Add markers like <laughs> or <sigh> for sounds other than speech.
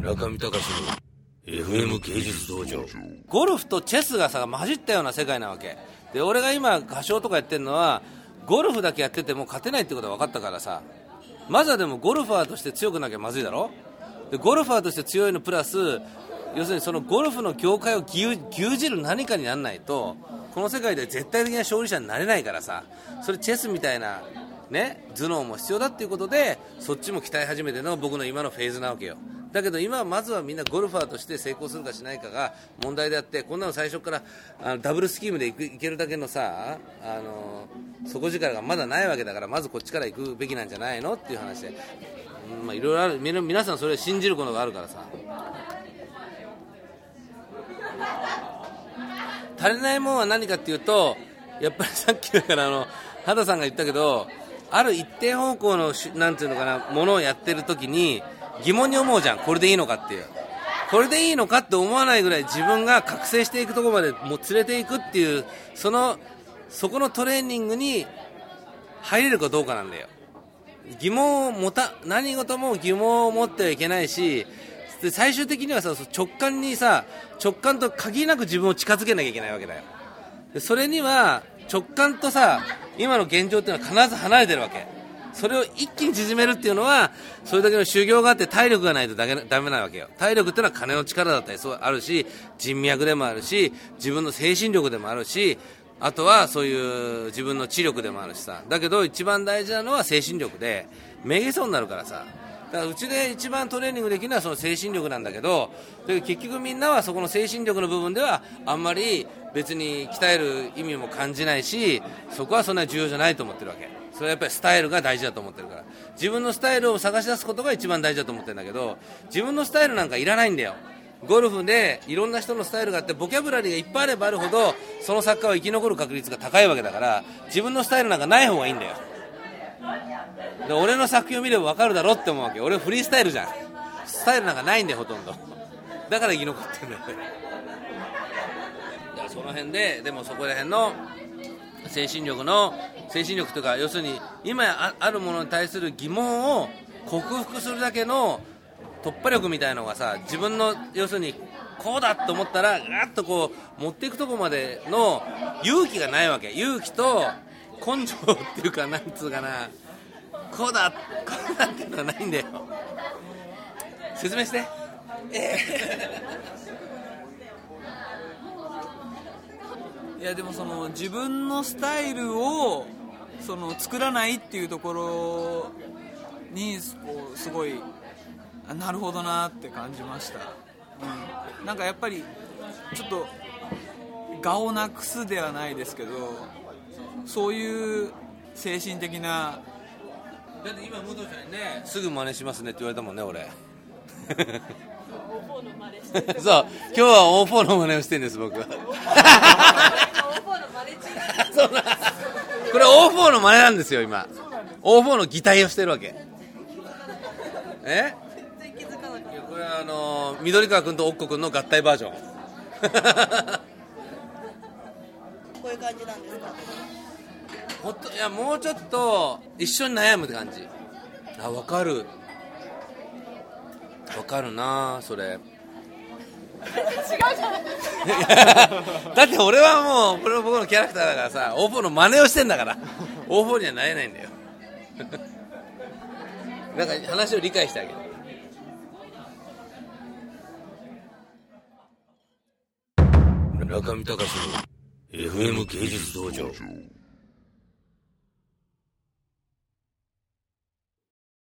中見隆の FM 芸術道場。ゴルフとチェスがさ混じったような世界なわけ。で俺が今歌唱とかやってるのはゴルフだけやってても勝てないってことが分かったからさ。まずはでもゴルファーとして強くなきゃまずいだろ。でゴルファーとして強いのプラス要するにそのゴルフの業界を牛耳る何かにならないとこの世界で絶対的な勝利者になれないからさ。それチェスみたいなね頭脳も必要だっていうことでそっちも鍛え始めての僕の今のフェーズなわけよ。だけど今はまずはみんなゴルファーとして成功するかしないかが問題であってこんなの最初からあのダブルスキームでいくいけるだけのさあの底力がまだないわけだからまずこっちから行くべきなんじゃないのっていう話で、うんまあ、いろいろある。みな皆さんそれを信じることがあるからさ。足りないものは何かっていうとやっぱりさっきだからあの畑さんが言ったけどある一定方向のなんていうのかなものをやってる時に疑問に思うじゃん。これでいいのかっていう。これでいいのかって思わないぐらい自分が覚醒していくところまでもう連れていくっていうそのそこのトレーニングに入れるかどうかなんだよ。疑問を持た何事も疑問を持ってはいけないしで最終的にはさ直感にさ直感と限りなく自分を近づけなきゃいけないわけだよ。でそれには直感とさ今の現状っていうのは必ず離れてるわけ。それを一気に縮めるっていうのはそれだけの修行があって体力がないとだけダメなわけよ。体力っていうのは金の力だったりそうあるし人脈でもあるし自分の精神力でもあるしあとはそういう自分の知力でもあるしさ。だけど一番大事なのは精神力でめげそうになるからさ。だからうちで一番トレーニングできるのはその精神力なんだけど結局みんなはそこの精神力の部分ではあんまり別に鍛える意味も感じないしそこはそんなに重要じゃないと思ってるわけ。それはやっぱりスタイルが大事だと思ってるから。自分のスタイルを探し出すことが一番大事だと思ってるんだけど自分のスタイルなんかいらないんだよ。ゴルフでいろんな人のスタイルがあってボキャブラリーがいっぱいあればあるほどその作家は生き残る確率が高いわけだから自分のスタイルなんかない方がいいんだよ。で俺の作品を見れば分かるだろって思うわけ俺フリースタイルじゃん。スタイルなんかないんだよほとんど。だから生き残ってるんだよ。だからその辺ででもそこら辺の精神力の精神力とか要するに今あるものに対する疑問を克服するだけの突破力みたいのがさ自分の要するにこうだと思ったらガッとこう持っていくとこまでの勇気がないわけ。勇気と根性っていうかなんつうかな。こうだこうだっていうのはないんだよ。説明して。いやでもその自分のスタイルをその作らないっていうところにこうすごいあなるほどなって感じました、うん、なんかやっぱりちょっと我をなくすではないですけどそういう精神的なだって今武藤さんにねすぐ真似しますねって言われたもんね俺。<laughs> そう。今日は O4 の真似をしてるんです僕は。<laughs> そうなこれ O4 の真似なんですよ今。O4 の擬態をしてるわけ。え？これはあのー緑川君とおっこ君の合体バージョン。こういう感じなんですか？ほっといやもうちょっと一緒に悩むって感じ。あ分かる。分かるなそれ <laughs> だって俺はもうこれは僕のキャラクターだからさ O4 の真似をしてんだから。O4 にはなれないんだよ。<laughs> なんか話を理解してあげる。中見隆の FM 芸術道場。